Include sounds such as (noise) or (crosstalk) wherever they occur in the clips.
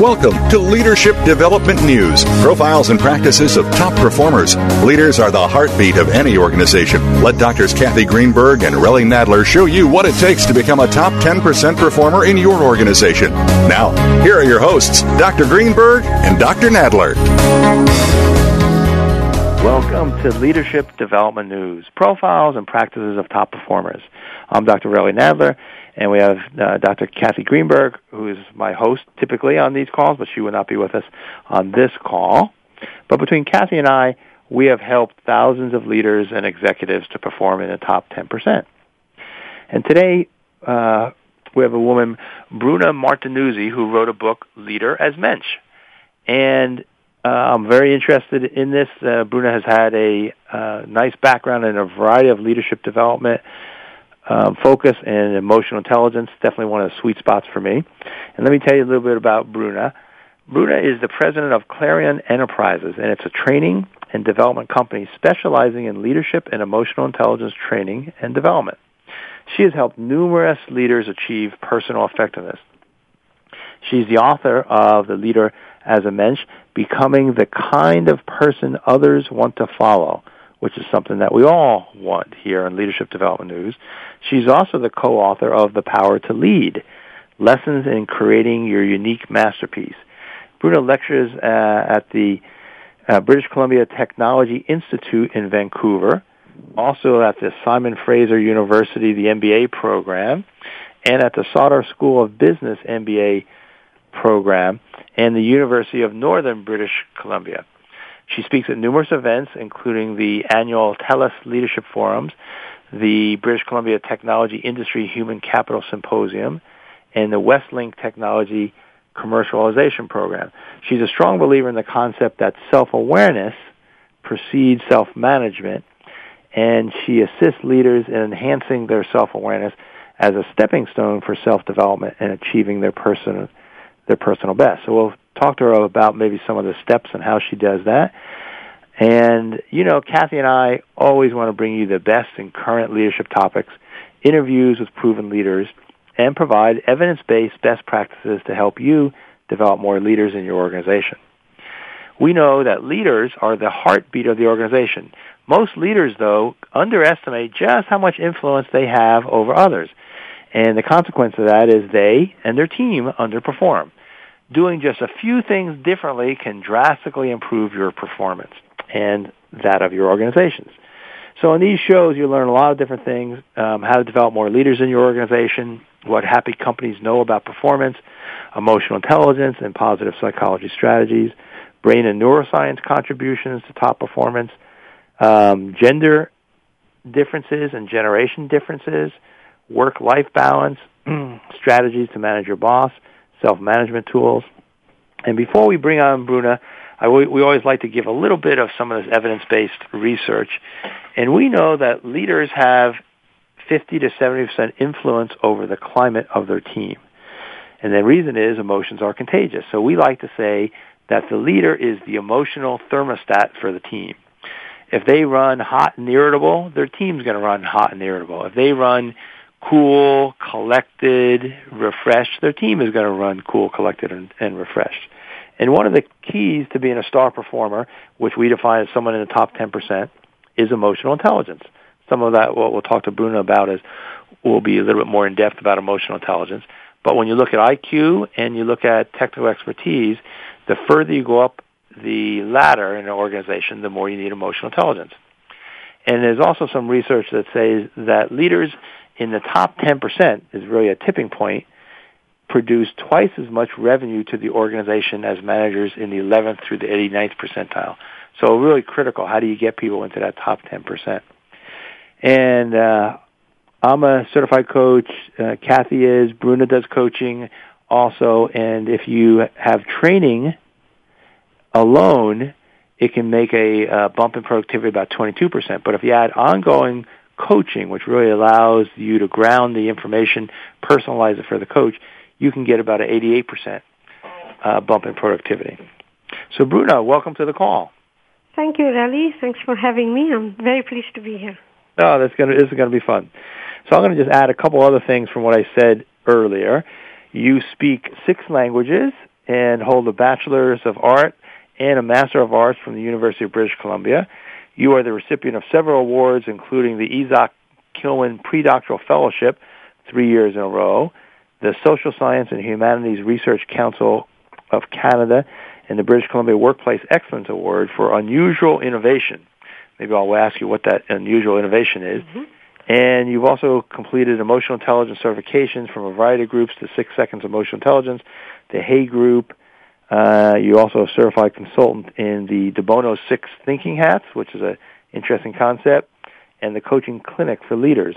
Welcome to Leadership Development News profiles and practices of top performers. Leaders are the heartbeat of any organization. Let Doctors Kathy Greenberg and Relly Nadler show you what it takes to become a top 10% performer in your organization. Now, here are your hosts, Dr. Greenberg and Dr. Nadler. Welcome to Leadership Development News profiles and practices of top performers. I'm Dr. Relly Nadler and we have uh, Dr. Kathy Greenberg, who is my host typically on these calls, but she will not be with us on this call. But between Kathy and I, we have helped thousands of leaders and executives to perform in the top 10%. And today, uh, we have a woman, Bruna Martinuzzi, who wrote a book, Leader as Mensch. And uh, I'm very interested in this. Uh, Bruna has had a uh, nice background in a variety of leadership development um, focus and emotional intelligence, definitely one of the sweet spots for me. And let me tell you a little bit about Bruna. Bruna is the president of Clarion Enterprises, and it's a training and development company specializing in leadership and emotional intelligence training and development. She has helped numerous leaders achieve personal effectiveness. She's the author of The Leader as a Mensch, Becoming the Kind of Person Others Want to Follow, which is something that we all want here in Leadership Development News. She's also the co-author of The Power to Lead, Lessons in Creating Your Unique Masterpiece. Bruna lectures uh, at the uh, British Columbia Technology Institute in Vancouver, also at the Simon Fraser University, the MBA program, and at the Sauder School of Business MBA program, and the University of Northern British Columbia. She speaks at numerous events, including the annual TELUS Leadership Forums, the British Columbia Technology Industry Human Capital Symposium, and the Westlink Technology Commercialization Program. She's a strong believer in the concept that self-awareness precedes self-management, and she assists leaders in enhancing their self-awareness as a stepping stone for self-development and achieving their personal their personal best. So we'll talk to her about maybe some of the steps and how she does that. And, you know, Kathy and I always want to bring you the best in current leadership topics, interviews with proven leaders, and provide evidence-based best practices to help you develop more leaders in your organization. We know that leaders are the heartbeat of the organization. Most leaders, though, underestimate just how much influence they have over others. And the consequence of that is they and their team underperform. Doing just a few things differently can drastically improve your performance and that of your organizations. So in these shows, you learn a lot of different things, um, how to develop more leaders in your organization, what happy companies know about performance, emotional intelligence and positive psychology strategies, brain and neuroscience contributions to top performance, um, gender differences and generation differences, work-life balance, (clears throat) strategies to manage your boss, self-management tools. And before we bring on Bruna, I, we always like to give a little bit of some of this evidence-based research. And we know that leaders have 50 to 70% influence over the climate of their team. And the reason is emotions are contagious. So we like to say that the leader is the emotional thermostat for the team. If they run hot and irritable, their team's going to run hot and irritable. If they run cool, collected, refreshed, their team is going to run cool, collected, and, and refreshed. And one of the keys to being a star performer, which we define as someone in the top 10%, is emotional intelligence. Some of that, what we'll talk to Bruno about is, will be a little bit more in depth about emotional intelligence. But when you look at IQ and you look at technical expertise, the further you go up the ladder in an organization, the more you need emotional intelligence. And there's also some research that says that leaders in the top 10% is really a tipping point produce twice as much revenue to the organization as managers in the 11th through the 89th percentile. So really critical. How do you get people into that top 10%? And uh, I'm a certified coach. Uh, Kathy is. Bruna does coaching also. And if you have training alone, it can make a uh, bump in productivity about 22%. But if you add ongoing coaching, which really allows you to ground the information, personalize it for the coach, you can get about an 88% uh, bump in productivity. So, Bruno, welcome to the call. Thank you, Relly. Thanks for having me. I'm very pleased to be here. Oh, that's gonna this is gonna be fun. So I'm gonna just add a couple other things from what I said earlier. You speak six languages and hold a bachelor's of art and a master of arts from the University of British Columbia. You are the recipient of several awards, including the Isaac Killam Predoctoral Fellowship, three years in a row, the Social Science and Humanities Research Council of Canada, and the British Columbia Workplace Excellence Award for unusual innovation. Maybe I'll ask you what that unusual innovation is. Mm-hmm. And you've also completed emotional intelligence certifications from a variety of groups, the Six Seconds Emotional Intelligence, the Hay Group. Uh, you also a certified consultant in the DeBono Six Thinking Hats, which is an interesting concept, and the Coaching Clinic for Leaders.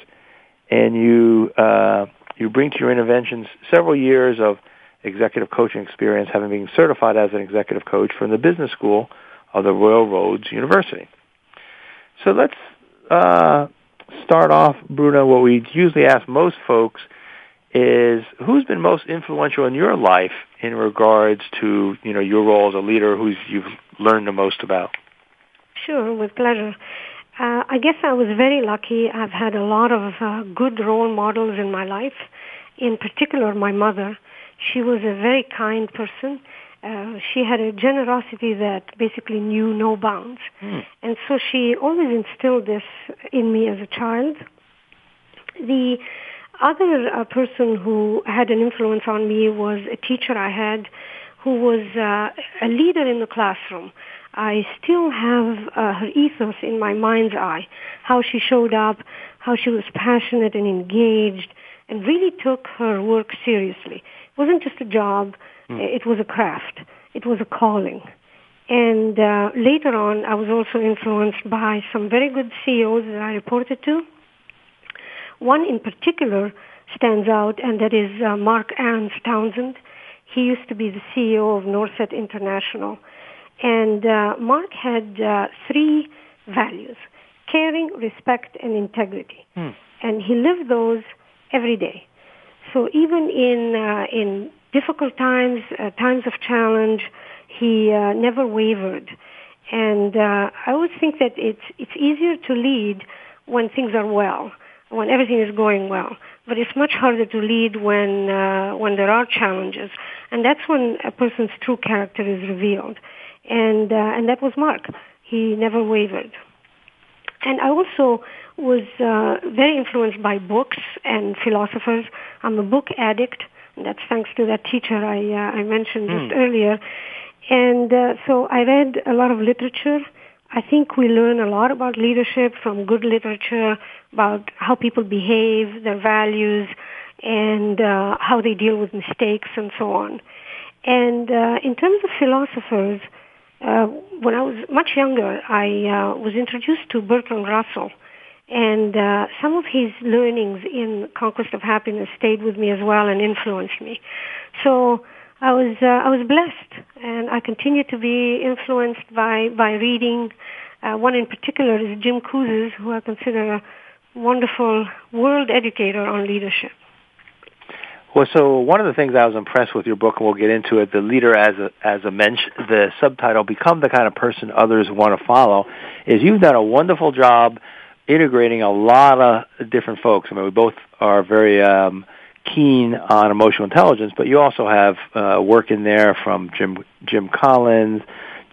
And you uh, you bring to your interventions several years of executive coaching experience, having been certified as an executive coach from the business school of the Royal Roads University. So let's uh, start off, Bruno. What we usually ask most folks is who's been most influential in your life in regards to you know your role as a leader, who's you've learned the most about. Sure, with pleasure. Uh, I guess I was very lucky. I've had a lot of uh, good role models in my life. In particular, my mother. She was a very kind person uh, she had a generosity that basically knew no bounds. Mm. And so she always instilled this in me as a child. The other uh, person who had an influence on me was a teacher I had who was uh, a leader in the classroom. I still have uh, her ethos in my mind's eye, how she showed up, how she was passionate and engaged, and really took her work seriously. It wasn't just a job Mm. It was a craft. It was a calling. And uh, later on, I was also influenced by some very good CEOs that I reported to. One in particular stands out, and that is uh, Mark Aaron's Townsend. He used to be the CEO of Norsat International. And uh, Mark had uh, three values, caring, respect, and integrity. Hmm. And he lived those every day. So even in, uh, in difficult times, uh, times of challenge, he uh, never wavered. And uh, I always think that it's it's easier to lead when things are well, when everything is going well. But it's much harder to lead when uh, when there are challenges, and that's when a person's true character is revealed. And uh, and that was Mark. He never wavered. And I also was uh, very influenced by books and philosophers. I'm a book addict. That's thanks to that teacher I uh, I mentioned just mm. earlier. And uh, so I read a lot of literature. I think we learn a lot about leadership from good literature, about how people behave, their values, and uh, how they deal with mistakes and so on. And uh, in terms of philosophers, uh, when I was much younger, I uh, was introduced to Bertrand Russell, and uh, some of his learnings in Conquest of Happiness stayed with me as well and influenced me. So I was uh, I was blessed, and I continue to be influenced by by reading. Uh, one in particular is Jim Kouzes, who I consider a wonderful world educator on leadership. Well, so one of the things I was impressed with your book, and we'll get into it, the leader as a as a mensch, the subtitle, become the kind of person others want to follow, is you've done a wonderful job integrating a lot of different folks. I mean, we both are very um, keen on emotional intelligence, but you also have uh, work in there from Jim Jim Collins,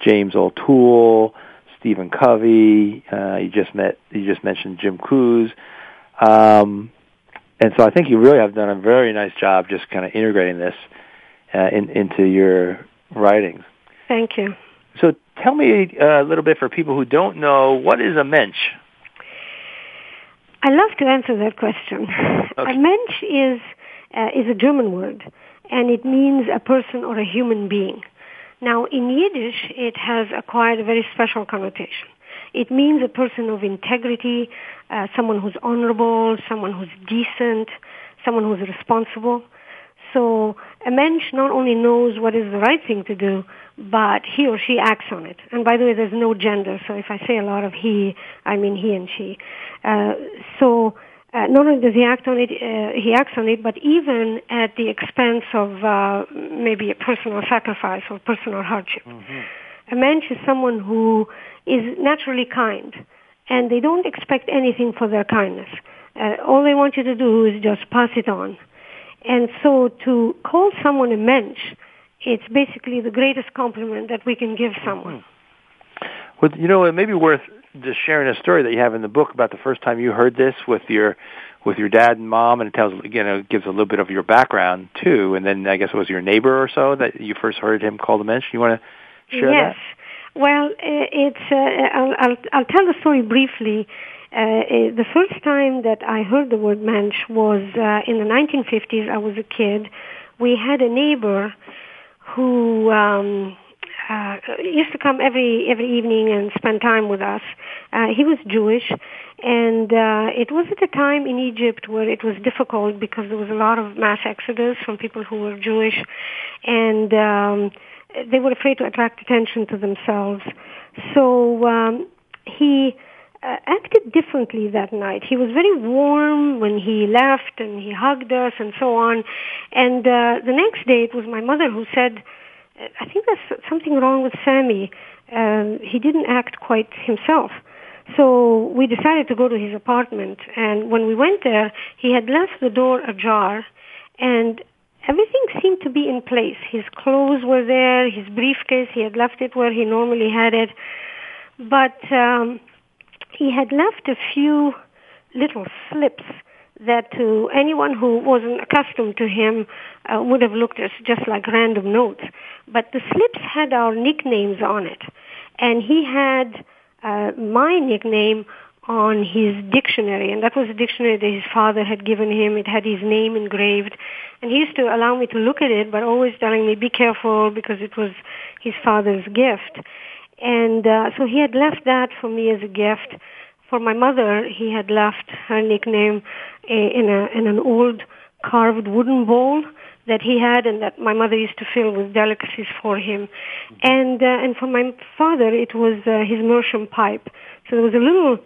James O'Toole, Stephen Covey. Uh, you just met you just mentioned Jim Kouzes. Um, and so I think you really have done a very nice job just kind of integrating this uh, in, into your writings. Thank you. So tell me uh, a little bit for people who don't know what is a mensch. I love to answer that question. Okay. A mensch is uh, is a German word, and it means a person or a human being. Now, in Yiddish, it has acquired a very special connotation. It means a person of integrity, uh, someone who's honorable, someone who's decent, someone who's responsible. So a mensch not only knows what is the right thing to do, but he or she acts on it. And by the way, there's no gender, so if I say a lot of he, I mean he and she. Uh, so uh, not only does he act on it, uh, he acts on it, but even at the expense of uh, maybe a personal sacrifice or personal hardship. Mm-hmm. A mensch is someone who is naturally kind, and they don't expect anything for their kindness. Uh, all they want you to do is just pass it on. And so to call someone a mensch, it's basically the greatest compliment that we can give someone. Well, you know, it may be worth just sharing a story that you have in the book about the first time you heard this with your with your dad and mom, and it tells you know gives a little bit of your background too. And then I guess it was your neighbor or so that you first heard him call the mensch. You want to share yes. that? Well, it's uh, I'll, I'll I'll tell the story briefly. Uh, the first time that I heard the word mensch was uh, in the 1950s. I was a kid. We had a neighbor who um, uh, used to come every every evening and spend time with us. Uh, he was Jewish, and uh, it was at a time in Egypt where it was difficult because there was a lot of mass exodus from people who were Jewish, and um, they were afraid to attract attention to themselves. So um, he uh, acted differently that night. He was very warm when he left, and he hugged us and so on. And uh, the next day, it was my mother who said, "I think there's something wrong with Sammy. Um, he didn't act quite himself." So we decided to go to his apartment, and when we went there, he had left the door ajar, and everything seemed to be in place. His clothes were there, his briefcase, he had left it where he normally had it, but um, he had left a few little slips that to anyone who wasn't accustomed to him uh, would have looked as just like random notes. But the slips had our nicknames on it, and he had uh, my nickname on his dictionary, and that was a dictionary that his father had given him. It had his name engraved, and he used to allow me to look at it, but always telling me, "Be careful," because it was his father's gift. And uh, so he had left that for me as a gift. For my mother, he had left her nickname in a in an old carved wooden bowl that he had and that my mother used to fill with delicacies for him. And uh, and for my father, it was uh, his meerschaum pipe. So there was a little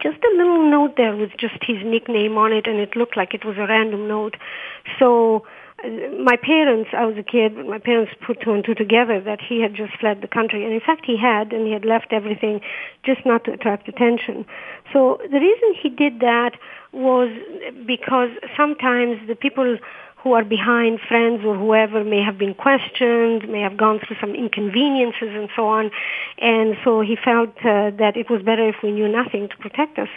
just a little note there with just his nickname on it and it looked like it was a random note. So my parents, I was a kid, my parents put two and two together that he had just fled the country. And in fact, he had, and he had left everything just not to attract attention. So the reason he did that was because sometimes the people who are behind friends or whoever may have been questioned, may have gone through some inconveniences and so on. And so he felt uh, that it was better if we knew nothing to protect us.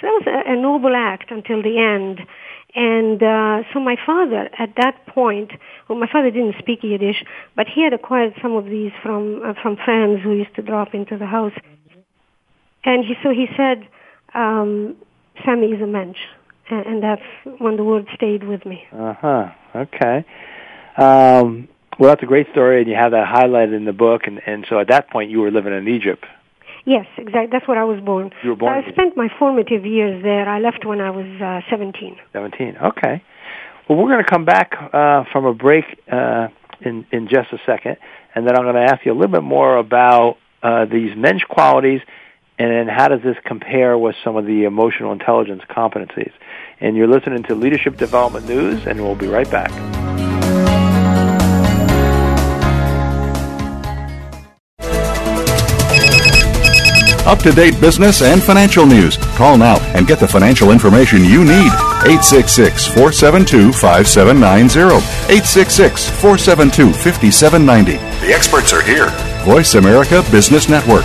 So that was a, a noble act until the end. And uh, so my father, at that point, well, my father didn't speak Yiddish, but he had acquired some of these from uh, from friends who used to drop into the house. And he, so he said, um, "Sammy is a mensch," and, and that's when the word stayed with me. Uh huh. Okay. Um, well, that's a great story, and you have that highlighted in the book. And, and so, at that point, you were living in Egypt. Yes, exactly. That's where I was born. You were born. So I spent my formative years there. I left when I was uh, 17. 17. Okay. Well, we're going to come back uh, from a break uh, in in just a second, and then I'm going to ask you a little bit more about uh, these mensch qualities, and then how does this compare with some of the emotional intelligence competencies. And you're listening to Leadership Development News, and we'll be right back. Up to date business and financial news. Call now and get the financial information you need. 866 472 5790. 866 472 5790. The experts are here. Voice America Business Network.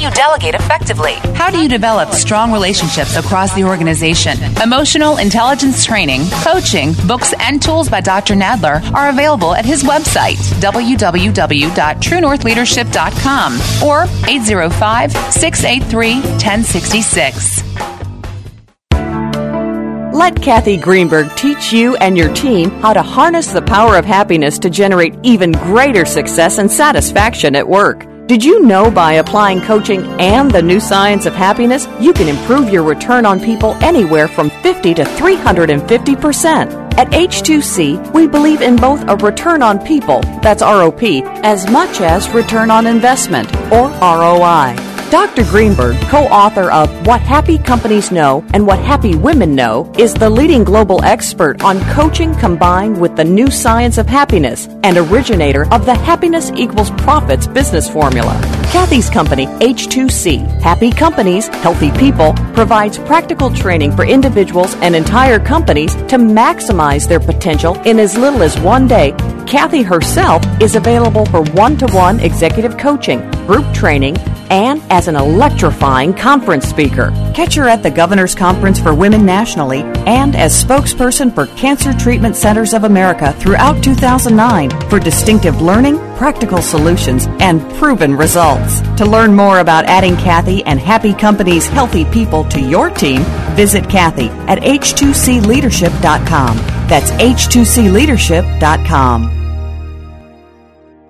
How do you delegate effectively? How do you develop strong relationships across the organization? Emotional intelligence training, coaching, books, and tools by Dr. Nadler are available at his website, www.truenorthleadership.com or 805 683 1066. Let Kathy Greenberg teach you and your team how to harness the power of happiness to generate even greater success and satisfaction at work. Did you know by applying coaching and the new science of happiness, you can improve your return on people anywhere from 50 to 350%? At H2C, we believe in both a return on people, that's ROP, as much as return on investment, or ROI. Dr. Greenberg, co author of What Happy Companies Know and What Happy Women Know, is the leading global expert on coaching combined with the new science of happiness and originator of the Happiness Equals Profits business formula. Kathy's company, H2C, Happy Companies, Healthy People, provides practical training for individuals and entire companies to maximize their potential in as little as one day. Kathy herself is available for one to one executive coaching, group training, and as an electrifying conference speaker. Catch her at the Governor's Conference for Women nationally and as spokesperson for Cancer Treatment Centers of America throughout 2009 for distinctive learning, practical solutions, and proven results. To learn more about adding Kathy and Happy Company's healthy people to your team, visit Kathy at h2cleadership.com. That's h2cleadership.com.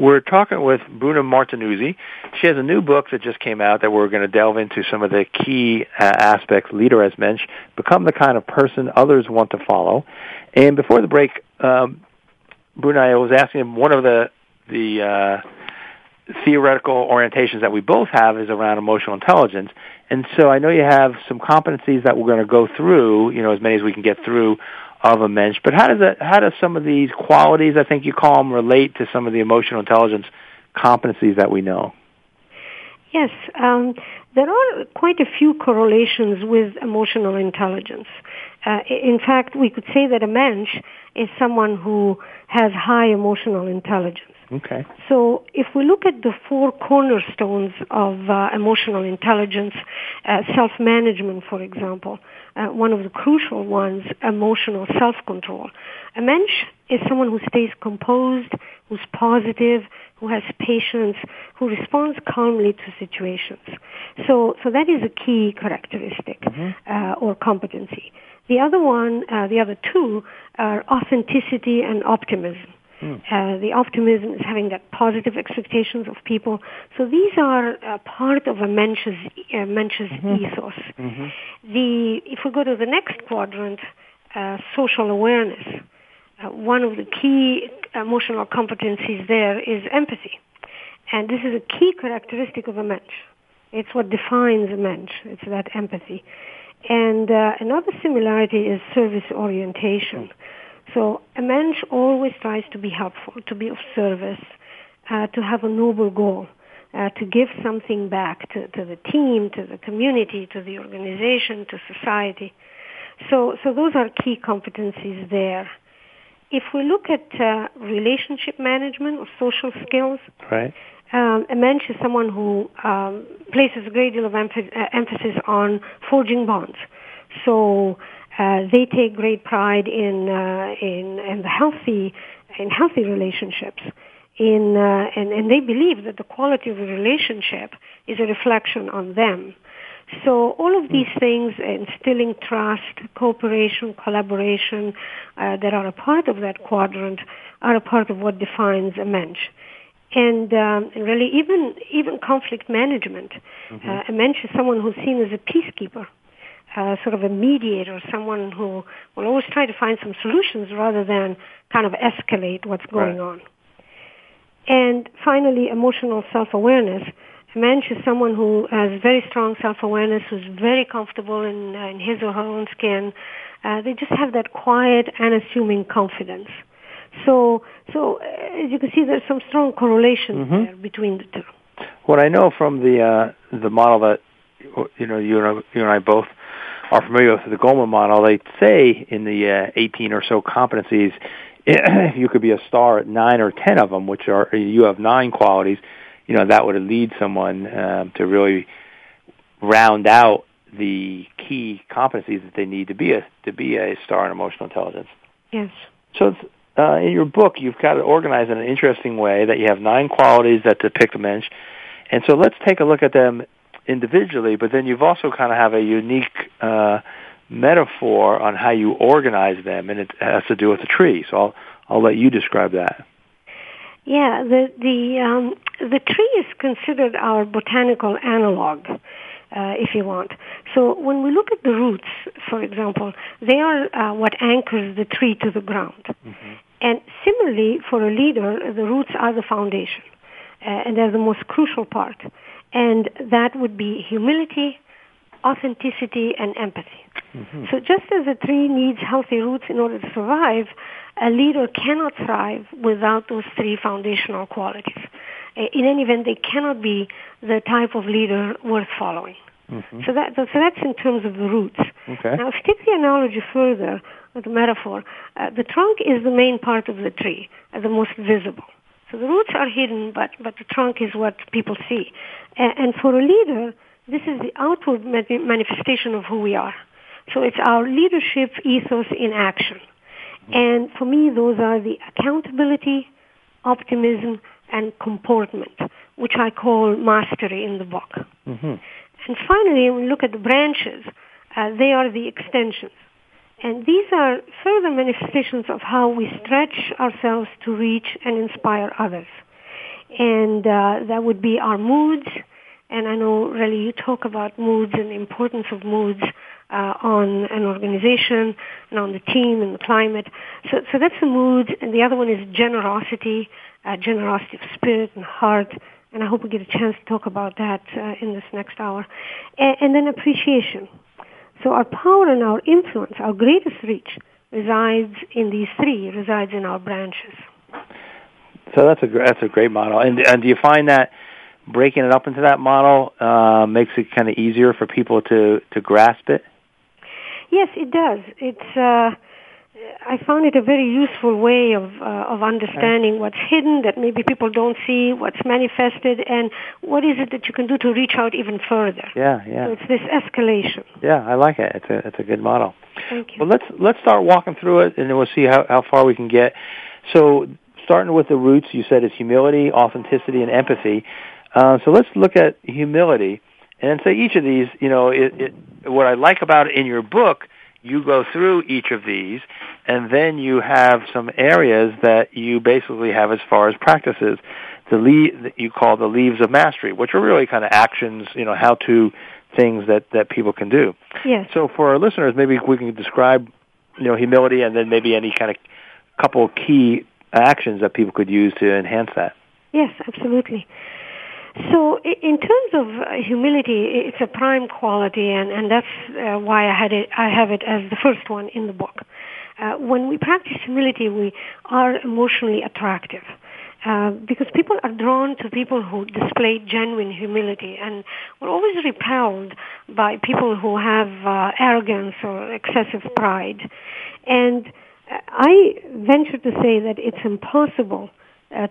We're talking with Bruna Martinuzzi. She has a new book that just came out that we're going to delve into some of the key uh, aspects, leader as mensch, become the kind of person others want to follow. And before the break, um, Bruna, I was asking him one of the the uh, theoretical orientations that we both have is around emotional intelligence. And so I know you have some competencies that we're going to go through, you know, as many as we can get through of a mensch. But how does that, how does some of these qualities, I think you call them, relate to some of the emotional intelligence competencies that we know? Yes, um, there are quite a few correlations with emotional intelligence. Uh, in fact, we could say that a mensch is someone who has high emotional intelligence. Okay. So if we look at the four cornerstones of uh, emotional intelligence, uh, self-management, for example, uh, one of the crucial ones, emotional self-control. A mensch is someone who stays composed, who's positive, who has patience, who responds calmly to situations. So, so that is a key characteristic mm-hmm. uh, or competency. The other one, uh, the other two, are authenticity and optimism. Mm. Uh, the optimism is having that positive expectations of people. So these are uh, part of a mensch's, uh, mensch's mm-hmm. ethos. Mm-hmm. The, if we go to the next quadrant, uh, social awareness, uh, one of the key emotional competencies there is empathy. And this is a key characteristic of a mensch. It's what defines a mensch. It's that empathy. And uh, another similarity is service orientation. Mm. So a mensch always tries to be helpful, to be of service, uh, to have a noble goal, uh, to give something back to, to the team, to the community, to the organization, to society. So, so those are key competencies there. If we look at uh, relationship management or social skills, right. Um, a mensch is someone who um, places a great deal of emph- uh, emphasis on forging bonds. So uh, they take great pride in, uh, in in the healthy in healthy relationships, in, uh, and, and they believe that the quality of a relationship is a reflection on them. So all of these things, instilling trust, cooperation, collaboration, uh, that are a part of that quadrant, are a part of what defines a mensch. And, um, and really, even even conflict management. Mm-hmm. Uh, a mensch is someone who's seen as a peacekeeper, uh, sort of a mediator, someone who will always try to find some solutions rather than kind of escalate what's going Right. on. And finally, emotional self-awareness. A mensch is someone who has very strong self-awareness, who's very comfortable in, uh, in his or her own skin. Uh, they just have that quiet, unassuming confidence. So, so uh, as you can see, there's some strong correlation Mhm. there between the two. What I know from the uh, the model that you know you and I, you and I both are familiar with the Goleman model, they say in the uh, 18 or so competencies, (clears throat) you could be a star at nine or ten of them, which are you have nine qualities. You know that would lead someone um, to really round out the key competencies that they need to be a to be a star in emotional intelligence. Yes. So uh, in your book, you've got it organized in an interesting way that you have nine qualities that depict a mensch. And so let's take a look at them individually, but then you've also kind of have a unique uh, metaphor on how you organize them, and it has to do with the tree. So I'll, I'll let you describe that. Yeah, the the um, the tree is considered our botanical analog, uh, if you want. So when we look at the roots, for example, they are uh, what anchors the tree to the ground. And similarly, for a leader, the roots are the foundation, uh, and they're the most crucial part. And that would be humility, authenticity, and empathy. So just as a tree needs healthy roots in order to survive, a leader cannot thrive without those three foundational qualities. In any event, they cannot be the type of leader worth following. So that so that's in terms of the roots. Okay. Now, if you take the analogy further, with the metaphor, uh, the trunk is the main part of the tree, uh, the most visible. So the roots are hidden, but but the trunk is what people see. And, and for a leader, this is the outward manifestation of who we are. So it's our leadership ethos in action. And for me, those are the accountability, optimism, and comportment, which I call mastery in the book. hmm And finally, when we look at the branches, uh, they are the extensions. And these are further manifestations of how we stretch ourselves to reach and inspire others. And uh, that would be our moods. And I know, Relly, you talk about moods and the importance of moods uh, on an organization and on the team and the climate. So, so that's the mood. And the other one is generosity, uh, generosity of spirit and heart. And I hope we get a chance to talk about that uh, in this next hour. And, and then appreciation. So our power and our influence, our greatest reach, resides in these three, resides in our branches. So that's a that's a great model. And and do you find that breaking it up into that model uh, makes it kind of easier for people to to grasp it? Yes, it does. It's. Uh, I found it a very useful way of uh, of understanding what's hidden that maybe people don't see, what's manifested, and what is it that you can do to reach out even further. Yeah, So yeah, it's this escalation. yeah. I like it. It's a it's a good model. Thank you. Well, let's let's start walking through it, and then we'll see how how far we can get. So, starting with the roots, you said is humility, authenticity, and empathy. Uh, so let's look at humility, and say each of these. You know, it, it, what I like about it in your book, you go through each of these, and then you have some areas that you basically have as far as practices. The le- that you call the leaves of mastery, which are really kind of actions, you know, how to things that that people can do. yes. So for our listeners, maybe we can describe, you know, humility and then maybe any kind of couple key actions that people could use to enhance that. Yes, absolutely. So in terms of uh, humility, it's a prime quality, and, and that's uh, why I had it. I have it as the first one in the book. Uh, when we practice humility, we are emotionally attractive. Uh, because people are drawn to people who display genuine humility, and we're always repelled by people who have uh, arrogance or excessive pride. And uh, I venture to say that it's impossible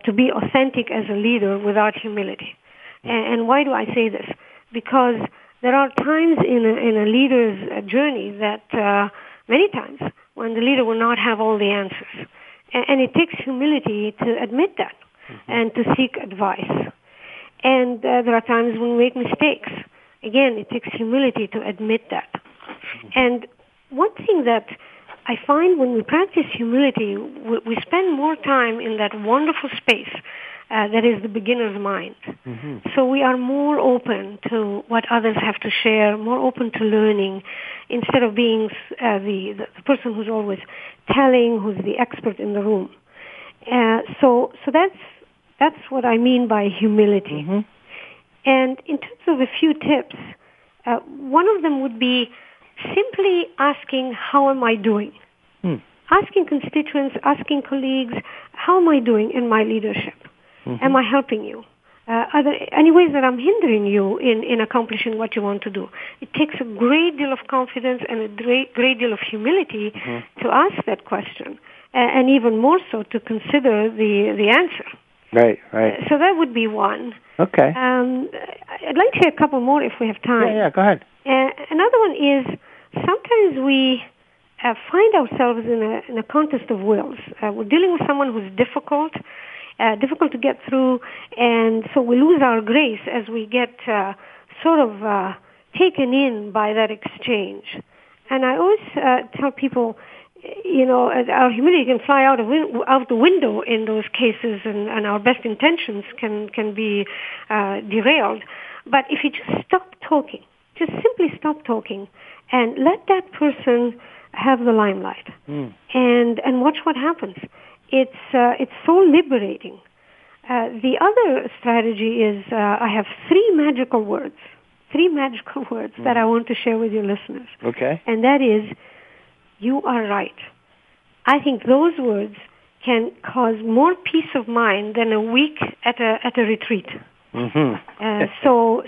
to be authentic as a leader without humility. And, and why do I say this? Because there are times in a, in a leader's uh, journey that uh, many times when the leader will not have all the answers, and, and it takes humility to admit that. and to seek advice. And uh, there are times when we make mistakes. Again, it takes humility to admit that. And one thing that I find when we practice humility, we, we spend more time in that wonderful space uh, that is the beginner's mind. Mm-hmm. So we are more open to what others have to share, more open to learning, instead of being uh, the, the person who's always telling, who's the expert in the room. Uh, so so that's that's what I mean by humility. Mm-hmm. And in terms of a few tips, uh, one of them would be simply asking, "How am I doing?" Hmm. Asking constituents, asking colleagues, "How am I doing in my leadership?" Mm-hmm. Am I helping you? Uh, are there any ways that I'm hindering you in, in accomplishing what you want to do? It takes a great deal of confidence and a great, great deal of humility mm-hmm. to ask that question, uh, and even more so to consider the, the answer. Right, right. Uh, so that would be one. Okay. Um, I'd like to hear a couple more if we have time. Yeah, yeah, go ahead. Uh, another one is sometimes we uh, find ourselves in a, in a contest of wills. Uh, we're dealing with someone who's difficult, uh, difficult to get through, and so we lose our grace as we get uh, sort of uh, taken in by that exchange. And I always uh, tell people, you know, our humility can fly out of win- out the window in those cases, and, and our best intentions can can be uh, derailed. But if you just stop talking, just simply stop talking, and let that person have the limelight, mm. and and watch what happens it's uh, it's so liberating. Uh, the other strategy is uh, I have three magical words, three magical (laughs) words mm. that I want to share with your listeners. Okay. And that is, you are right. I think those words can cause more peace of mind than a week at a at a retreat. Mm-hmm. uh, so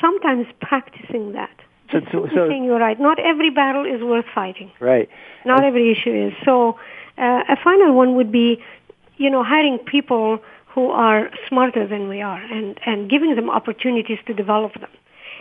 sometimes practicing that. So, so, so, saying you're right. Not every battle is worth fighting. Right. Not every issue is. So uh, a final one would be, you know, hiring people who are smarter than we are and, and giving them opportunities to develop them.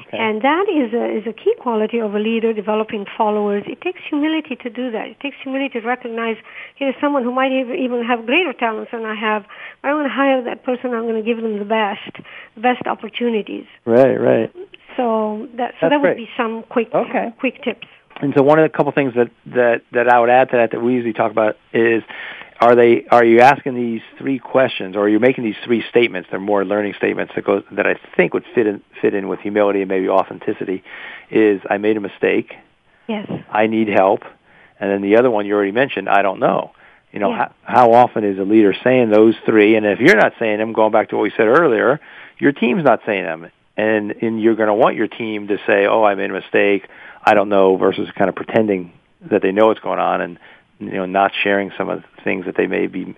Okay. And that is a, is a key quality of a leader developing followers. It takes humility to do that. It takes humility to recognize here's someone who might even have greater talents than I have. I want to hire that person. I'm going to give them the best, best opportunities. Right, right. So that so That's that would great. be some quick okay. quick tips and so one of the couple things that that that I would add to that that we usually talk about is are they are you asking these three questions or are you making these three statements? They're more learning statements that go that I think would fit in fit in with humility and maybe authenticity is I made a mistake. Yes. I need help. And then the other one you already mentioned I don't know. You know how, how often is a leader saying those three? And if you're not saying them going back to what we said earlier your team's not saying them. And and you're going to want your team to say oh I made a mistake I don't know versus kind of pretending that they know what's going on and you know not sharing some of the things that they may be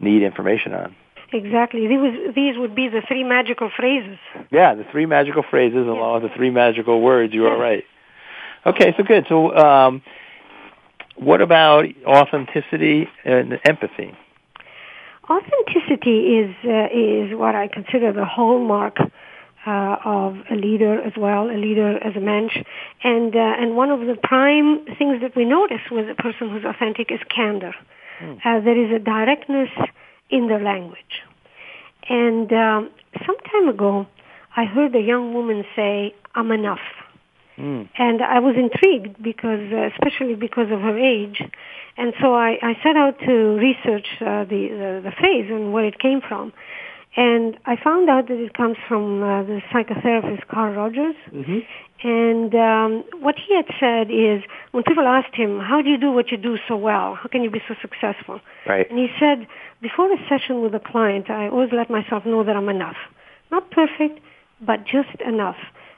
need information on. Exactly. These these would be the three magical phrases. Yeah, the three magical phrases along with the three magical words. You are right. Okay, so good. So, um, what about authenticity and empathy? Authenticity is uh, is what I consider the hallmark uh, of a leader as well, a leader as a mensch. And, uh, and one of the prime things that we notice with a person who's authentic is candor. Mm. Uh, there is a directness in their language. And um, some time ago, I heard a young woman say, I'm enough. Mm. And I was intrigued because, uh, especially because of her age. And so I, I set out to research uh, the, the, the phrase and where it came from. And I found out that it comes from uh, the psychotherapist Carl Rogers. Mm-hmm. And um, what he had said is, when people asked him, "How do you do what you do so well? How can you be so successful?" Right. And he said, "Before a session with a client, I always let myself know that I'm enough, not perfect, but just enough."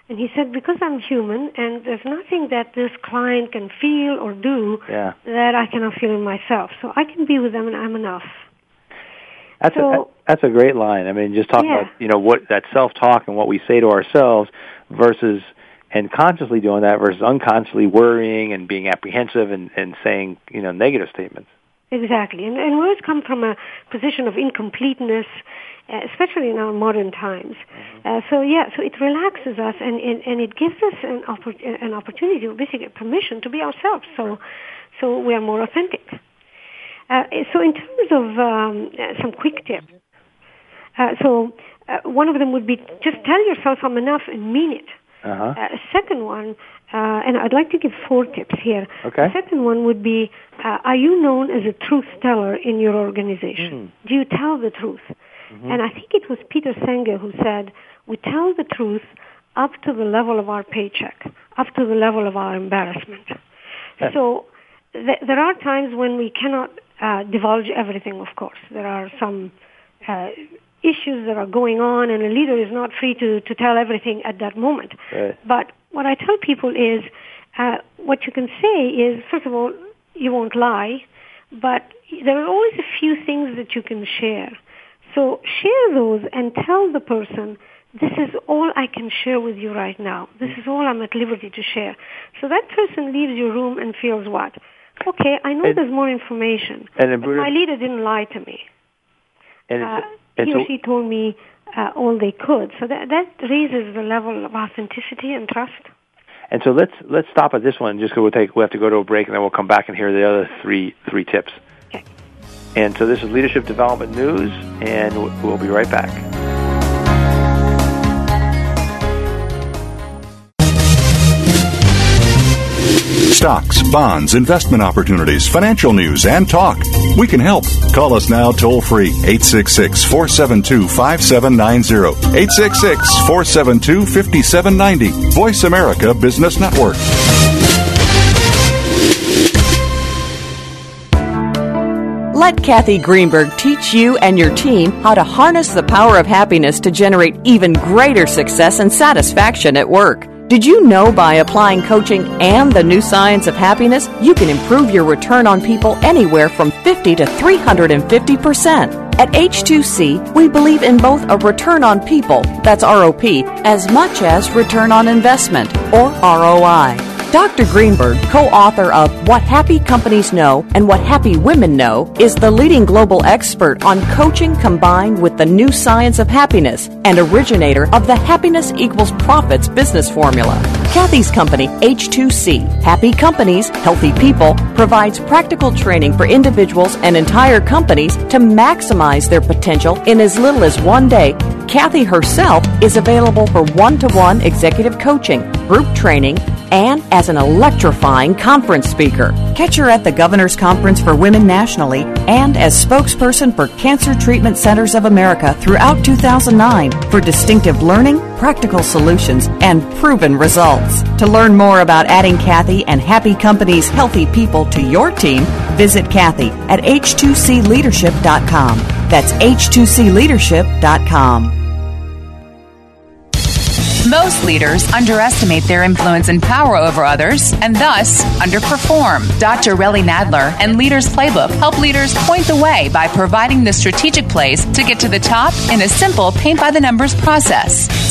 And he said, because I'm human and there's nothing that this client can feel or do yeah. that I cannot feel in myself. So I can be with them and I'm enough. That's so, a, that's a great line. I mean, just talking yeah. about you know what that self talk and what we say to ourselves versus and consciously doing that versus unconsciously worrying and being apprehensive and, and saying you know negative statements. Exactly, and, and words come from a position of incompleteness, uh, especially in our modern times. Mm-hmm. Uh, so yeah, so it relaxes us and, and, and it gives us an, oppor- an opportunity, basically permission to be ourselves. So so we are more authentic. Uh, so in terms of um, uh, some quick tips, Uh, so uh, one of them would be just tell yourself I'm enough and mean it. Uh-huh. Uh, second one, uh, and I'd like to give four tips here. Okay. The second one would be, uh, are you known as a truth teller in your organization? Mm. Do you tell the truth? Mm-hmm. And I think it was Peter Senge who said, we tell the truth up to the level of our paycheck, up to the level of our embarrassment. So th- there are times when we cannot uh, divulge everything, of course. There are some uh, issues that are going on, and a leader is not free to, to tell everything at that moment. Right. But what I tell people is uh, what you can say is, first of all, you won't lie, but there are always a few things that you can share. So share those and tell the person, this is all I can share with you right now. This is all I'm at liberty to share. So that person leaves your room and feels what? Okay, I know And- there's more information, and my leader didn't lie to me. And Uh, he or she told me uh, all they could. So that, that raises the level of authenticity and trust. and so let's let's stop at this one just because we'll take we have to go to a break and then we'll come back and hear the other three three tips. Okay. And so this is Leadership Development News, and we'll be right back. Stocks, bonds, investment opportunities, financial news, and talk. We can help. Call us now toll free 866 472 5790. 866 472 5790. Voice America Business Network. Let Kathy Greenberg teach you and your team how to harness the power of happiness to generate even greater success and satisfaction at work. Did you know by applying coaching and the new science of happiness, you can improve your return on people anywhere from 50 to 350%? At H2C, we believe in both a return on people, that's ROP, as much as return on investment, or ROI. Dr. Greenberg, co author of What Happy Companies Know and What Happy Women Know, is the leading global expert on coaching combined with the new science of happiness and originator of the Happiness Equals Profits business formula. Kathy's company, H2C, Happy Companies, Healthy People, provides practical training for individuals and entire companies to maximize their potential in as little as one day. Kathy herself is available for one to one executive coaching, group training, and as an electrifying conference speaker. Catch her at the Governor's Conference for Women nationally and as spokesperson for Cancer Treatment Centers of America throughout 2009 for distinctive learning, practical solutions, and proven results. To learn more about adding Kathy and Happy Company's healthy people to your team, visit Kathy at h2cleadership.com. That's h2cleadership.com. Most leaders underestimate their influence and power over others and thus underperform. Dr. Relly Nadler and Leaders Playbook help leaders point the way by providing the strategic plays to get to the top in a simple paint by the numbers process.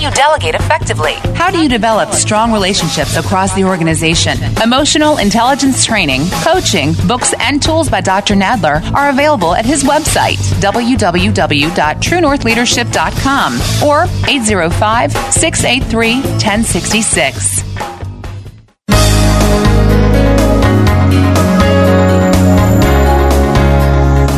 You delegate effectively? How do you develop strong relationships across the organization? Emotional intelligence training, coaching, books, and tools by Dr. Nadler are available at his website, www.truenorthleadership.com or 805 683 1066.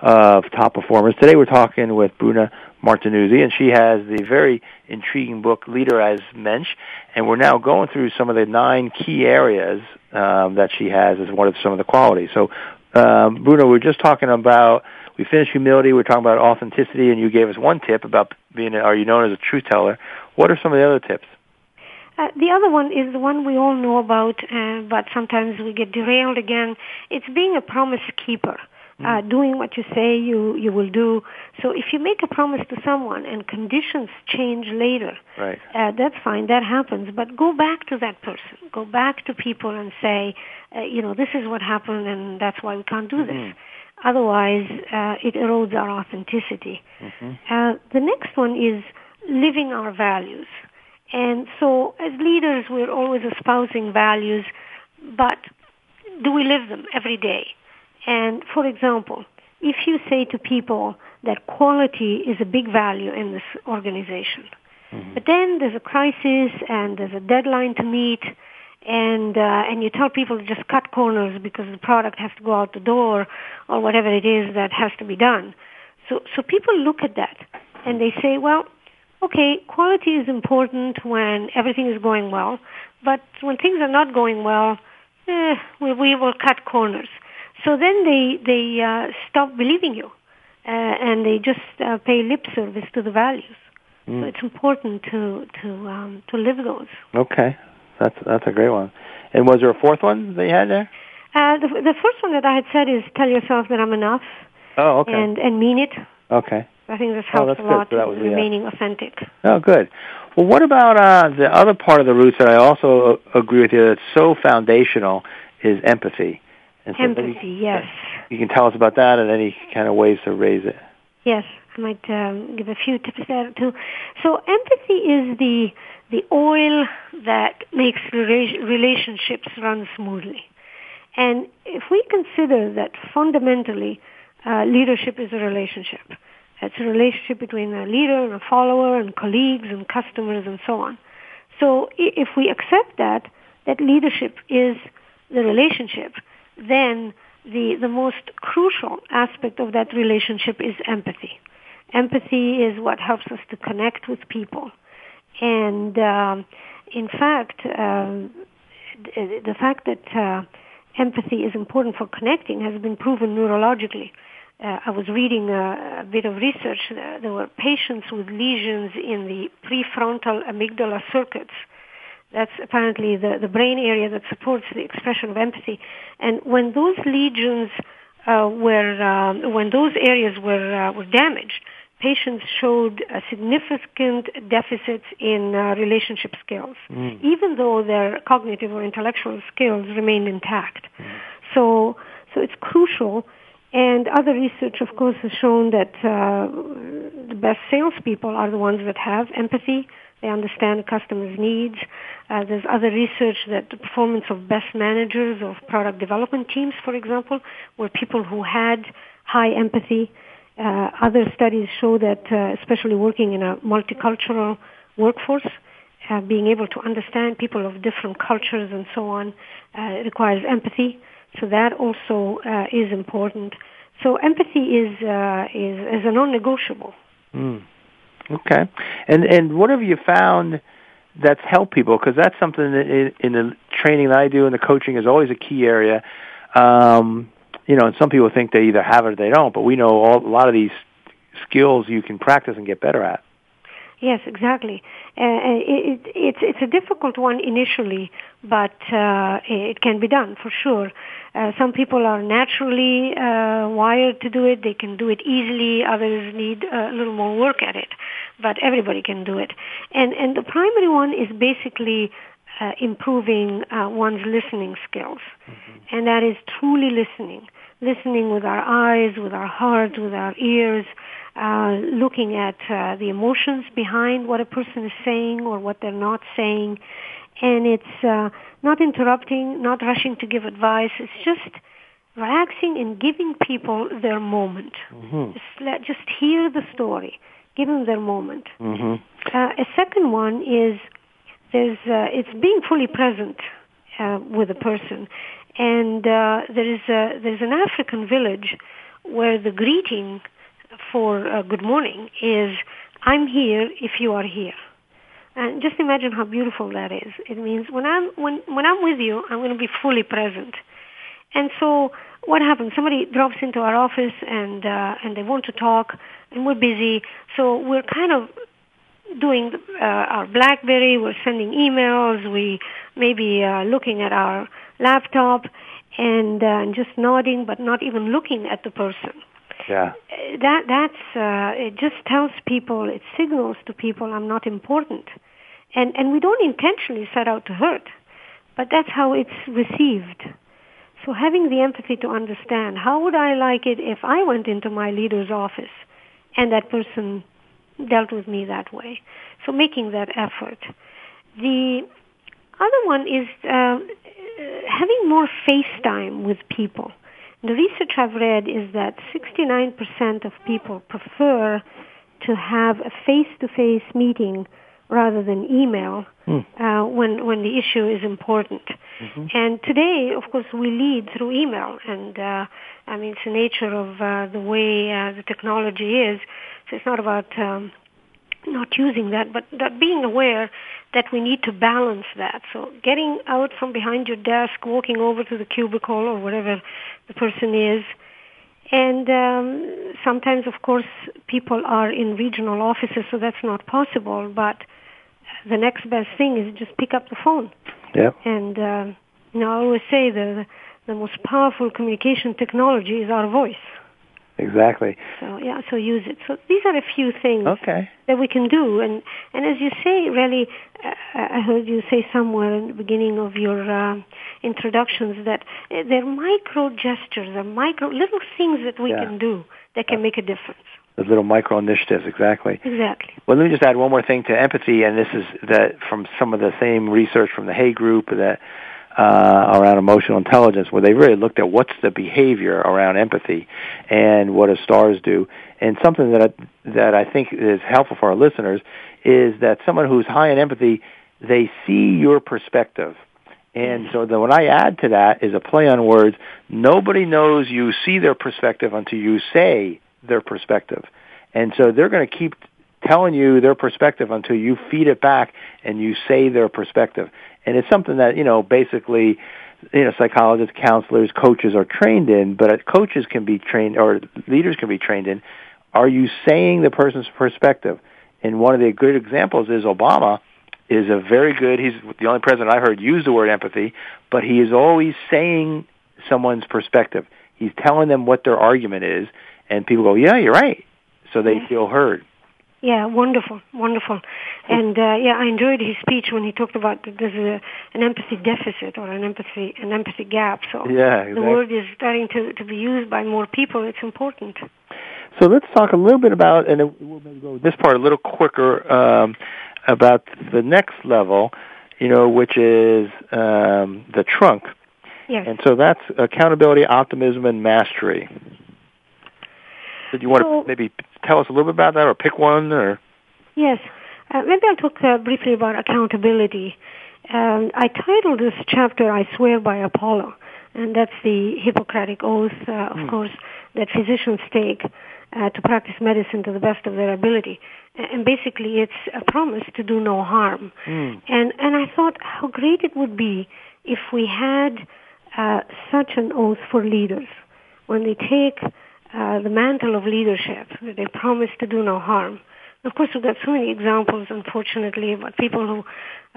of top performers. Today we're talking with Bruna Martinuzzi, and she has the very intriguing book, Leader as Mensch, and we're now going through some of the nine key areas um, that she has as one of some of the qualities. So, um, Bruna, we we're just talking about, we finished humility, we we're talking about authenticity, and you gave us one tip about being, are you known as a truth teller? What are some of the other tips? Uh, the other one is the one we all know about, uh, but sometimes we get derailed again. It's being a promise keeper. Uh, doing what you say you, you will do. So if you make a promise to someone and conditions change later, Right. uh, that's fine. That happens. But go back to that person. Go back to people and say, uh, you know, this is what happened, and that's why we can't do this. Otherwise, uh, it erodes our authenticity. Uh, the next one is living our values. And so, as leaders, we're always espousing values, but do we live them every day? And for example, if you say to people that quality is a big value in this organization, but then there's a crisis and there's a deadline to meet, and uh, and you tell people to just cut corners because the product has to go out the door or whatever it is that has to be done. So so people look at that and they say, well, okay, quality is important when everything is going well, but when things are not going well, eh, we, we will cut corners. So then they they uh, stop believing you, uh, and they just uh, pay lip service to the values. So it's important to to um, to live those. Okay, that's that's a great one. And was there a fourth one that you had there? Uh, the, the first one that I had said is tell yourself that I'm enough Oh, okay. and and mean it. okay. I think this Oh, helps that's a good. lot So that was- yeah. remaining authentic. Oh, good. Well, what about uh, the other part of the roots that I also uh, agree with you that's so foundational is empathy. And so Empathy, yes, You can tell us about that and any kind of ways to raise it. yes. I might um, give a few tips there too. So empathy is the the oil that makes rela- relationships run smoothly. And if we consider that fundamentally uh, leadership is a relationship, it's a relationship between a leader and a follower and colleagues and customers and so on. So if we accept that, that leadership is the relationship, then the, the most crucial aspect of that relationship is empathy. Empathy is what helps us to connect with people. And um, in fact, um, th- the fact that uh, empathy is important for connecting has been proven neurologically. Uh, I was reading a, a bit of research. Uh, there were patients with lesions in the prefrontal amygdala circuits. That's apparently the, the brain area that supports the expression of empathy. And when those lesions uh, were, um, when those areas were, uh, were damaged, patients showed significant deficits in uh, relationship skills, even though their cognitive or intellectual skills remained intact. So, so it's crucial. And other research, of course, has shown that uh, the best salespeople are the ones that have empathy. They understand customer's needs. Uh, there's other research that the performance of best managers of product development teams, for example, were people who had high empathy. Uh, other studies show that, uh, especially working in a multicultural workforce, uh, being able to understand people of different cultures and so on uh, requires empathy. So that also uh, is important. So empathy is is, is a non-negotiable. Mm. Okay. And and what have you found that's helped people? Because that's something that in, in the training that I do and the coaching is always a key area. Um, you know, and some people think they either have it or they don't, but we know all, a lot of these skills you can practice and get better at. Yes, exactly. Uh, it, it, it's it's a difficult one initially, but uh, it can be done for sure. Uh, some people are naturally uh, wired to do it; they can do it easily. Others need a little more work at it, but everybody can do it. And and the primary one is basically uh, improving uh, one's listening skills, and that is truly listening, listening with our eyes, with our heart, with our ears uh, looking at uh, the emotions behind what a person is saying or what they're not saying. And it's uh, not interrupting, not rushing to give advice. It's just relaxing and giving people their moment. Mm-hmm. Just, let, just hear the story. Give them their moment. Mm-hmm. Uh, a second one is there's uh, it's being fully present uh, with a person, and uh, there is a, there's an African village where the greeting for uh, good morning is I'm here if you are here. And just imagine how beautiful that is. It means when I'm when when I'm with you, I'm going to be fully present. And so what happens? Somebody drops into our office and uh, and they want to talk, and we're busy, so we're kind of doing uh, our BlackBerry, we're sending emails, we maybe uh, looking at our laptop, and uh, just nodding, but not even looking at the person. Yeah. Uh, That that's uh, it. Just tells people, it signals to people, I'm not important, and and we don't intentionally set out to hurt, but that's how it's received. So having the empathy to understand, how would I like it if I went into my leader's office and that person dealt with me that way? So making that effort. The other one is uh, having more face time with people. The research I've read is that 69% of people prefer to have a face-to-face meeting rather than email uh, when when the issue is important. And today, of course, we lead through email, and uh, I mean it's the nature of uh, the way uh, the technology is. So it's not about um, not using that, but that being aware that we need to balance that. So getting out from behind your desk, walking over to the cubicle or whatever the person is. And um, sometimes, of course, people are in regional offices, so that's not possible. But the next best thing is just pick up the phone. Yeah. And uh, you know, I always say the the most powerful communication technology is our voice. Exactly. So yeah, so use it. So these are a few things Okay. that we can do. And and as you say, really, uh, I heard you say somewhere in the beginning of your uh, introductions that uh, they're micro gestures, they're micro little things that we Yeah. can do that can make a difference. Those little micro initiatives. Exactly. Exactly. Well, let me just add one more thing to empathy, and this is that from some of the same research from the Hay Group that uh, around emotional intelligence, where they really looked at what's the behavior around empathy and what do stars do. And something that I, that I think is helpful for our listeners is that someone who's high in empathy, they see your perspective. And so then what I add to that is a play on words. Nobody knows you see their perspective until you say their perspective. And so they're going to keep telling you their perspective until you feed it back and you say their perspective. And it's something that, you know, basically, you know, psychologists, counselors, coaches are trained in, but coaches can be trained or leaders can be trained in. Are you saying the person's perspective? And one of the good examples is Obama is a very good, he's the only president i've heard use the word empathy, but he is always saying someone's perspective. He's telling them what their argument is, and people go, yeah, you're right. So they mm-hmm. feel heard. Yeah, wonderful, wonderful. And uh, yeah, I enjoyed his speech when he talked about that there's a, an empathy deficit or an empathy an empathy gap. So Yeah, the word is starting to, to be used by more people. It's important. So let's talk a little bit about, and we'll maybe go this part a little quicker, um, about the next level, you know, which is um, the trunk. Yes. And so that's accountability, optimism, and mastery. Did you want So- to maybe tell us a little bit about that, or pick one, or Yes. Uh, maybe I'll talk uh, briefly about accountability. Um, I titled this chapter, I Swear by Apollo. And that's the Hippocratic Oath, uh, of course, that physicians take uh, to practice medicine to the best of their ability. And basically, it's a promise to do no harm. And, and I thought how great it would be if we had uh, such an oath for leaders. When they take uh, the mantle of leadership, they promise to do no harm. Of course, we've got so many examples, unfortunately, about people who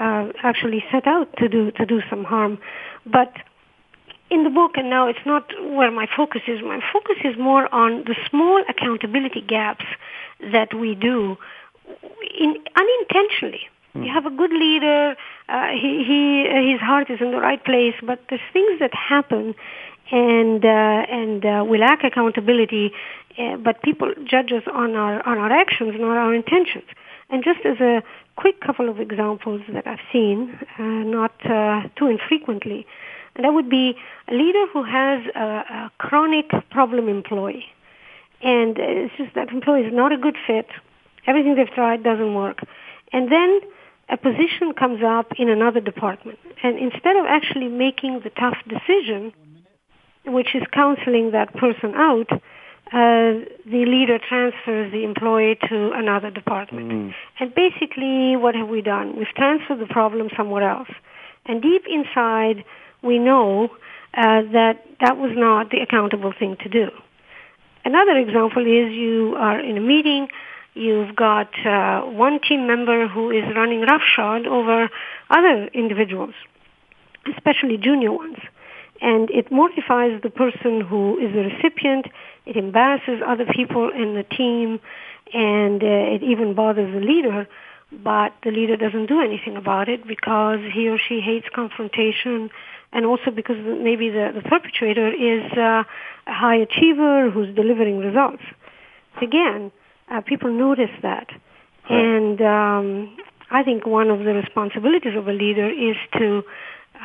uh, actually set out to do to do some harm. But in the book, and now it's not where my focus is. My focus is more on the small accountability gaps that we do in, unintentionally. You have a good leader. Uh, he, he, his heart is in the right place, but there's things that happen, and uh, and uh, we lack accountability. Uh, but people judge us on our on our actions, not our intentions. And just as a quick couple of examples that I've seen, uh, not uh, too infrequently, and that would be a leader who has a, a chronic problem employee, and it's just that employee is not a good fit. Everything they've tried doesn't work, and then a position comes up in another department, and instead of actually making the tough decision, which is counseling that person out, uh, the leader transfers the employee to another department. And basically, what have we done? We've transferred the problem somewhere else. And deep inside, we know uh, that that was not the accountable thing to do. Another example is you are in a meeting You've got uh, one team member who is running roughshod over other individuals, especially junior ones. And it mortifies the person who is the recipient. It embarrasses other people in the team, and uh, it even bothers the leader. But the leader doesn't do anything about it because he or she hates confrontation, and also because maybe the, the perpetrator is uh, a high achiever who's delivering results. Again, uh, people notice that. And um, I think one of the responsibilities of a leader is to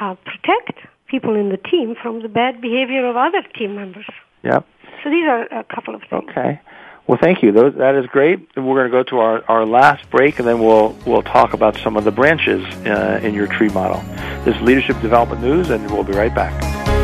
uh, protect people in the team from the bad behavior of other team members. Yep. So these are a couple of things. Okay. Well, thank you. Those, that is great. We're going to go to our, our last break, and then we'll we'll talk about some of the branches uh, in your tree model. This is Leadership Development News, and we'll be right back.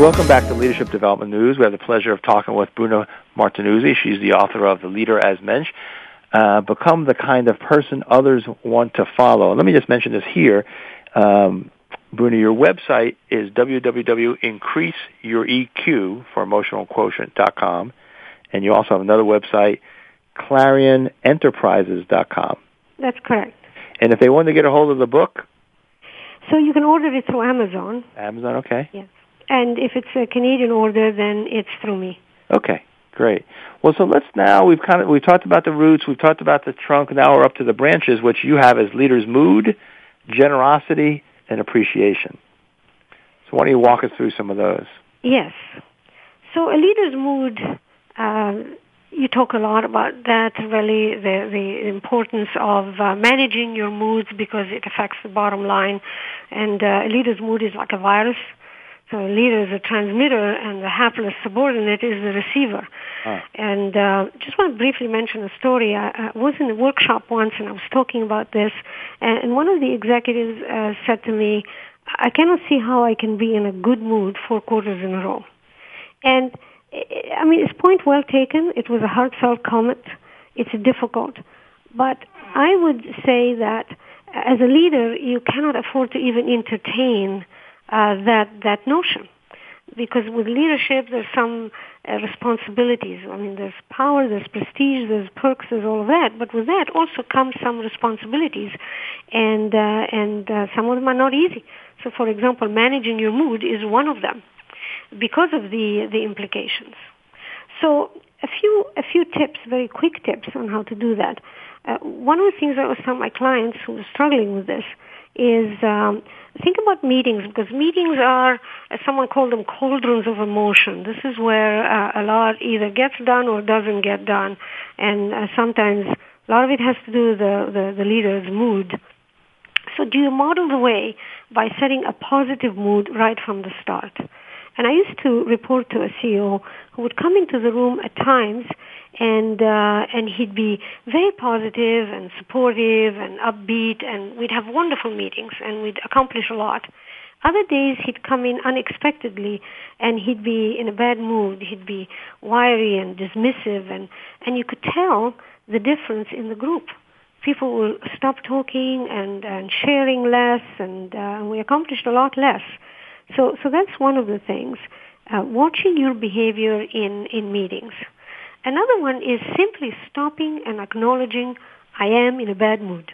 Welcome back to Leadership Development News. We have the pleasure of talking with Bruna Martinuzzi. She's the author of The Leader as Mensch. Uh, become the kind of person others want to follow. Let me just mention this here. Um, Bruna, your website is www.increaseyoureq for emotionalquotient.com. And you also have another website, clarionenterprises.com. That's correct. And if they want to get a hold of the book? So you can order it through Amazon. Amazon, okay. Yes. And if it's a Canadian order, then it's through me. Okay, great. Well, so let's now we've kind of we've talked about the roots, we've talked about the trunk. Now we're up to the branches, which you have as leaders' mood, generosity, and appreciation. So why don't you walk us through some of those? Yes. So a leader's mood. Uh, you talk a lot about that, really, the, the importance of uh, managing your moods because it affects the bottom line. And uh, a leader's mood is like a virus. So a leader is a transmitter, and the hapless subordinate is the receiver. Ah. And uh, just want to briefly mention a story. I, I was in a workshop once, and I was talking about this, and, and one of the executives uh, said to me, "I cannot see how I can be in a good mood four quarters in a row." And I mean, it's point well taken. It was a heartfelt comment. It's difficult, but I would say that as a leader, you cannot afford to even entertain uh, that that notion because with leadership there's some uh, responsibilities. I mean, there's power, there's prestige, there's perks, there's all of that. But with that also comes some responsibilities, and uh, and uh, some of them are not easy. So, for example, managing your mood is one of them because of the the implications. So, a few a few tips, very quick tips on how to do that. Uh, one of the things I was telling my clients who are struggling with this is um, think about meetings because meetings are, as someone called them, cauldrons of emotion. This is where uh, a lot either gets done or doesn't get done, and uh, sometimes a lot of it has to do with the, the, the leader's mood. So So do you model the way by setting a positive mood right from the start? And I used to report to a CEO who would come into the room at times and uh, and he'd be very positive and supportive and upbeat and we'd have wonderful meetings and we'd accomplish a lot. Other days he'd come in unexpectedly and he'd be in a bad mood. He'd be wiry and dismissive and, and you could tell the difference in the group. People will stop talking and, and sharing less and uh, we accomplished a lot less. So, so that's one of the things. Uh, watching your behavior in, in meetings. Another one is simply stopping and acknowledging I am in a bad mood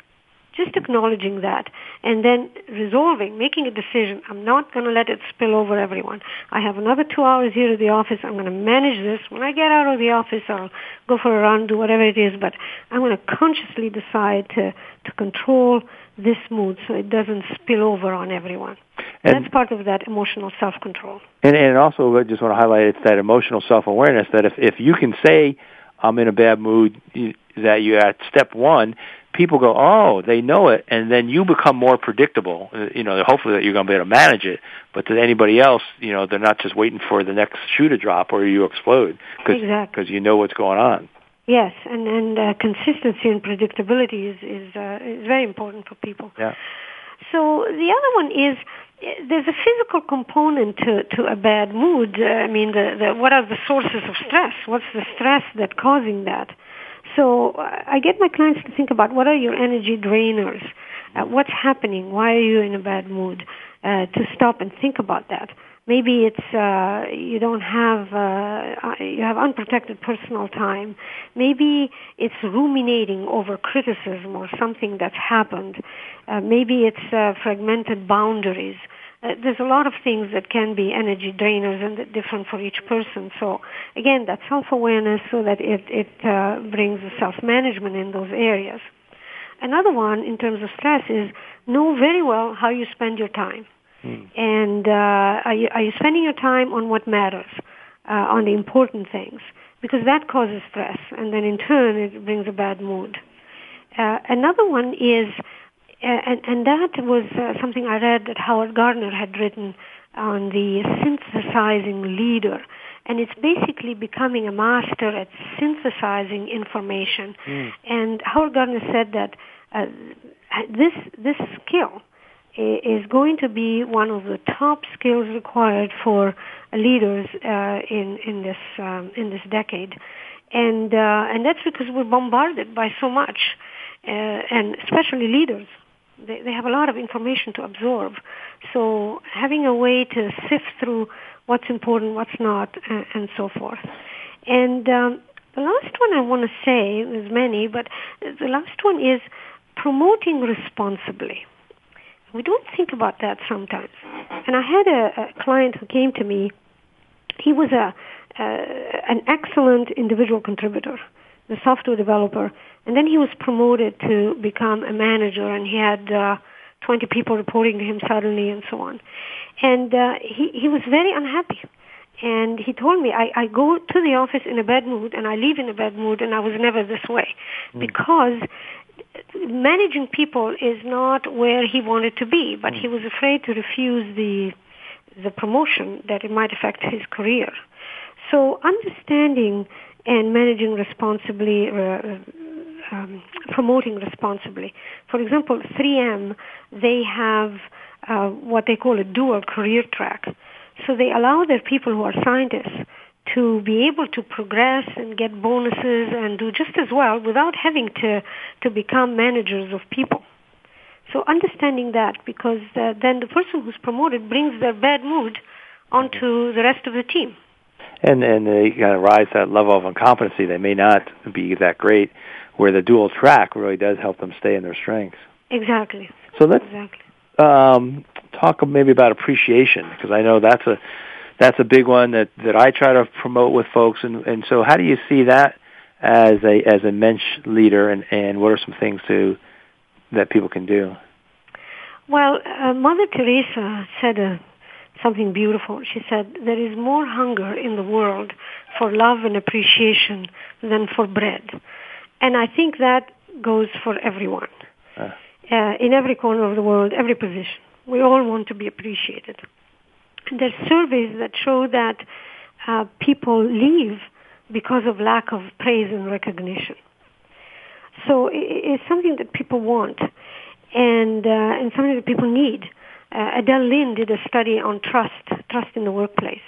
just acknowledging that and then resolving, making a decision. I'm not going to let it spill over everyone. I have another two hours here at the office. I'm going to manage this. When I get out of the office, I'll go for a run, do whatever it is, but I'm going to consciously decide to, to control this mood so it doesn't spill over on everyone. And That's part of that emotional self-control. And, and also, I just want to highlight it's that emotional self-awareness that if, if you can say, I'm in a bad mood, that you at step one, people go, oh, they know it, and then you become more predictable. Uh, you know, hopefully that you're going to be able to manage it. But to anybody else, you know, they're not just waiting for the next shoe to drop or you explode because exactly. you know what's going on. Yes, and and uh, consistency and predictability is is, uh, is very important for people. Yeah. So the other one is uh, there's a physical component to, to a bad mood. Uh, I mean, the, the, what are the sources of stress? What's the stress that causing that? So uh, I get my clients to think about what are your energy drainers? Uh, what's happening? Why are you in a bad mood? Uh, to stop and think about that. Maybe it's uh, you don't have uh, uh, you have unprotected personal time. Maybe it's ruminating over criticism or something that's happened. Uh, maybe it's uh, fragmented boundaries. Uh, there's a lot of things that can be energy drainers and different for each person. So again, that self-awareness so that it, it uh, brings self-management in those areas. Another one in terms of stress is know very well how you spend your time. Hmm. And uh, are, you, are you spending your time on what matters, uh, on the important things? Because that causes stress, and then in turn it brings a bad mood. Uh, another one is and, and that was uh, something I read that Howard Gardner had written on the synthesizing leader. And it's basically becoming a master at synthesizing information. Mm. And Howard Gardner said that uh, this this skill is going to be one of the top skills required for leaders uh, in in this um, in this decade, and uh, and that's because we're bombarded by so much, uh, and especially leaders they, they have a lot of information to absorb. So having a way to sift through what's important, what's not, and, and so forth. And um, the last one I want to say, there's many, but the last one is promoting responsibly. We don't think about that sometimes. And I had a, a client who came to me. He was a uh, an excellent individual contributor, the software developer, and then he was promoted to become a manager, and he had uh, 20 people reporting to him suddenly, and so on. And uh, he he was very unhappy. And he told me, I, I go to the office in a bad mood, and I leave in a bad mood, and I was never this way, mm. because managing people is not where he wanted to be, but mm. he was afraid to refuse the the promotion that it might affect his career. So understanding and managing responsibly, uh, um, promoting responsibly. For example, 3M, they have uh, what they call a dual career track. So they allow their people who are scientists to be able to progress and get bonuses and do just as well without having to, to become managers of people. So understanding that because uh, then the person who's promoted brings their bad mood onto the rest of the team. And and they kind of rise that level of incompetency. They may not be that great where the dual track really does help them stay in their strengths. Exactly. So let's exactly. um, talk maybe about appreciation because I know that's a that's a big one that that I try to promote with folks. And and so how do you see that as a as a mensch leader, and and what are some things to that people can do? Well, uh, Mother Teresa said uh, something beautiful. She said, "There is more hunger in the world for love and appreciation than for bread." And I think that goes for everyone. Uh. uh, in every corner of the world, every position. We all want to be appreciated. And there's surveys that show that uh, people leave because of lack of praise and recognition. So it's something that people want and, uh, and something that people need. Uh, Adele Lynn did a study on trust, trust in the workplace.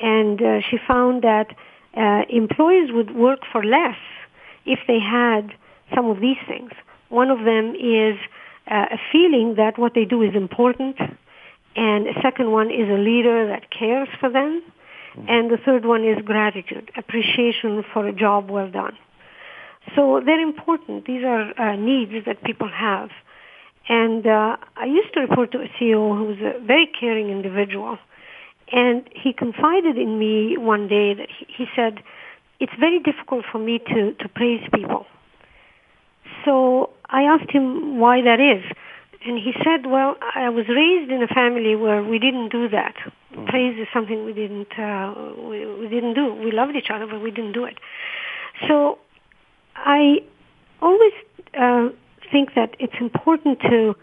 And uh, she found that uh, employees would work for less if they had some of these things. One of them is uh, a feeling that what they do is important, and a second one is a leader that cares for them, and the third one is gratitude, appreciation for a job well done. So they're important. These are uh, needs that people have. And uh, I used to report to a CEO who was a very caring individual. And he confided in me one day that he, he said, it's very difficult for me to, to praise people. So I asked him why that is. And he said, well, I was raised in a family where we didn't do that. Mm. Praise is something we didn't, uh, we, we didn't do. We loved each other, but we didn't do it. So I always uh, think that it's important to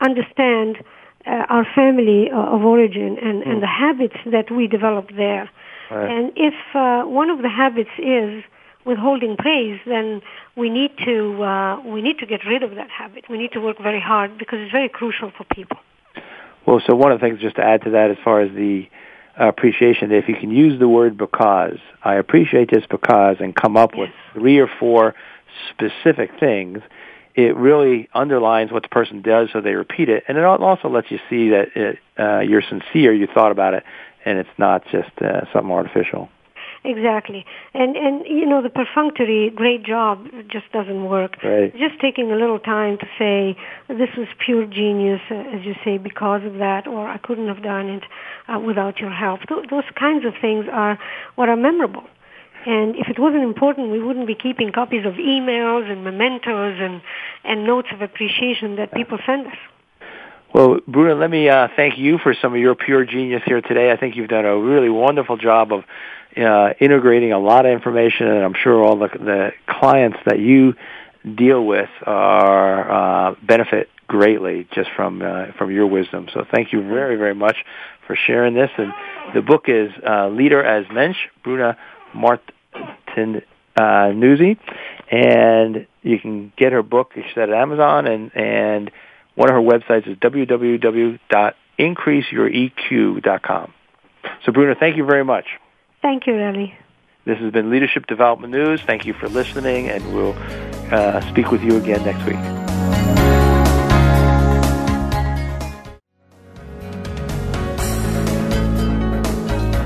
understand uh, our family uh, of origin and, mm. and the habits that we develop there. Right. And if uh, one of the habits is withholding praise, then we need to uh, we need to get rid of that habit. We need to work very hard because it's very crucial for people. Well, so one of the things just to add to that, as far as the appreciation, if you can use the word because, I appreciate this because, and come up yes. with three or four specific things, it really underlines what the person does so they repeat it. And it also lets you see that it, uh, you're sincere, you thought about it, and it's not just uh, something artificial. Exactly. And and you know the perfunctory great job just doesn't work. Right. Just taking a little time to say this was pure genius uh, as you say because of that or I couldn't have done it uh, without your help. Th- those kinds of things are what are memorable. And if it wasn't important, we wouldn't be keeping copies of emails and mementos and, and notes of appreciation that people send us. Well, Bruna, let me uh, thank you for some of your pure genius here today. I think you've done a really wonderful job of uh, integrating a lot of information, and I'm sure all the, the clients that you deal with are uh, benefit greatly just from uh, from your wisdom. So thank you very very much for sharing this. And the book is uh, Leader as Mensch, Bruna Martin uh, Nuzzi, and you can get her book. She's at Amazon, and and one of her websites is www.increaseyoureq.com. So Bruna, thank you very much. Thank you, Relly. This has been Leadership Development News. Thank you for listening, and we'll uh, speak with you again next week.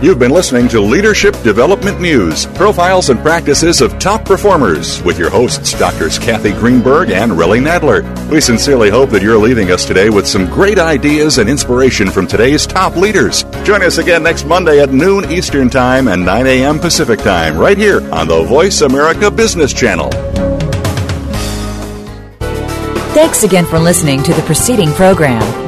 You've been listening to Leadership Development News, profiles and practices of top performers with your hosts, Doctors Kathy Greenberg and Relly Nadler. We sincerely hope that you're leaving us today with some great ideas and inspiration from today's top leaders. Join us again next Monday at noon Eastern Time and 9 a.m. Pacific Time, right here on the Voice America Business Channel. Thanks again for listening to the preceding program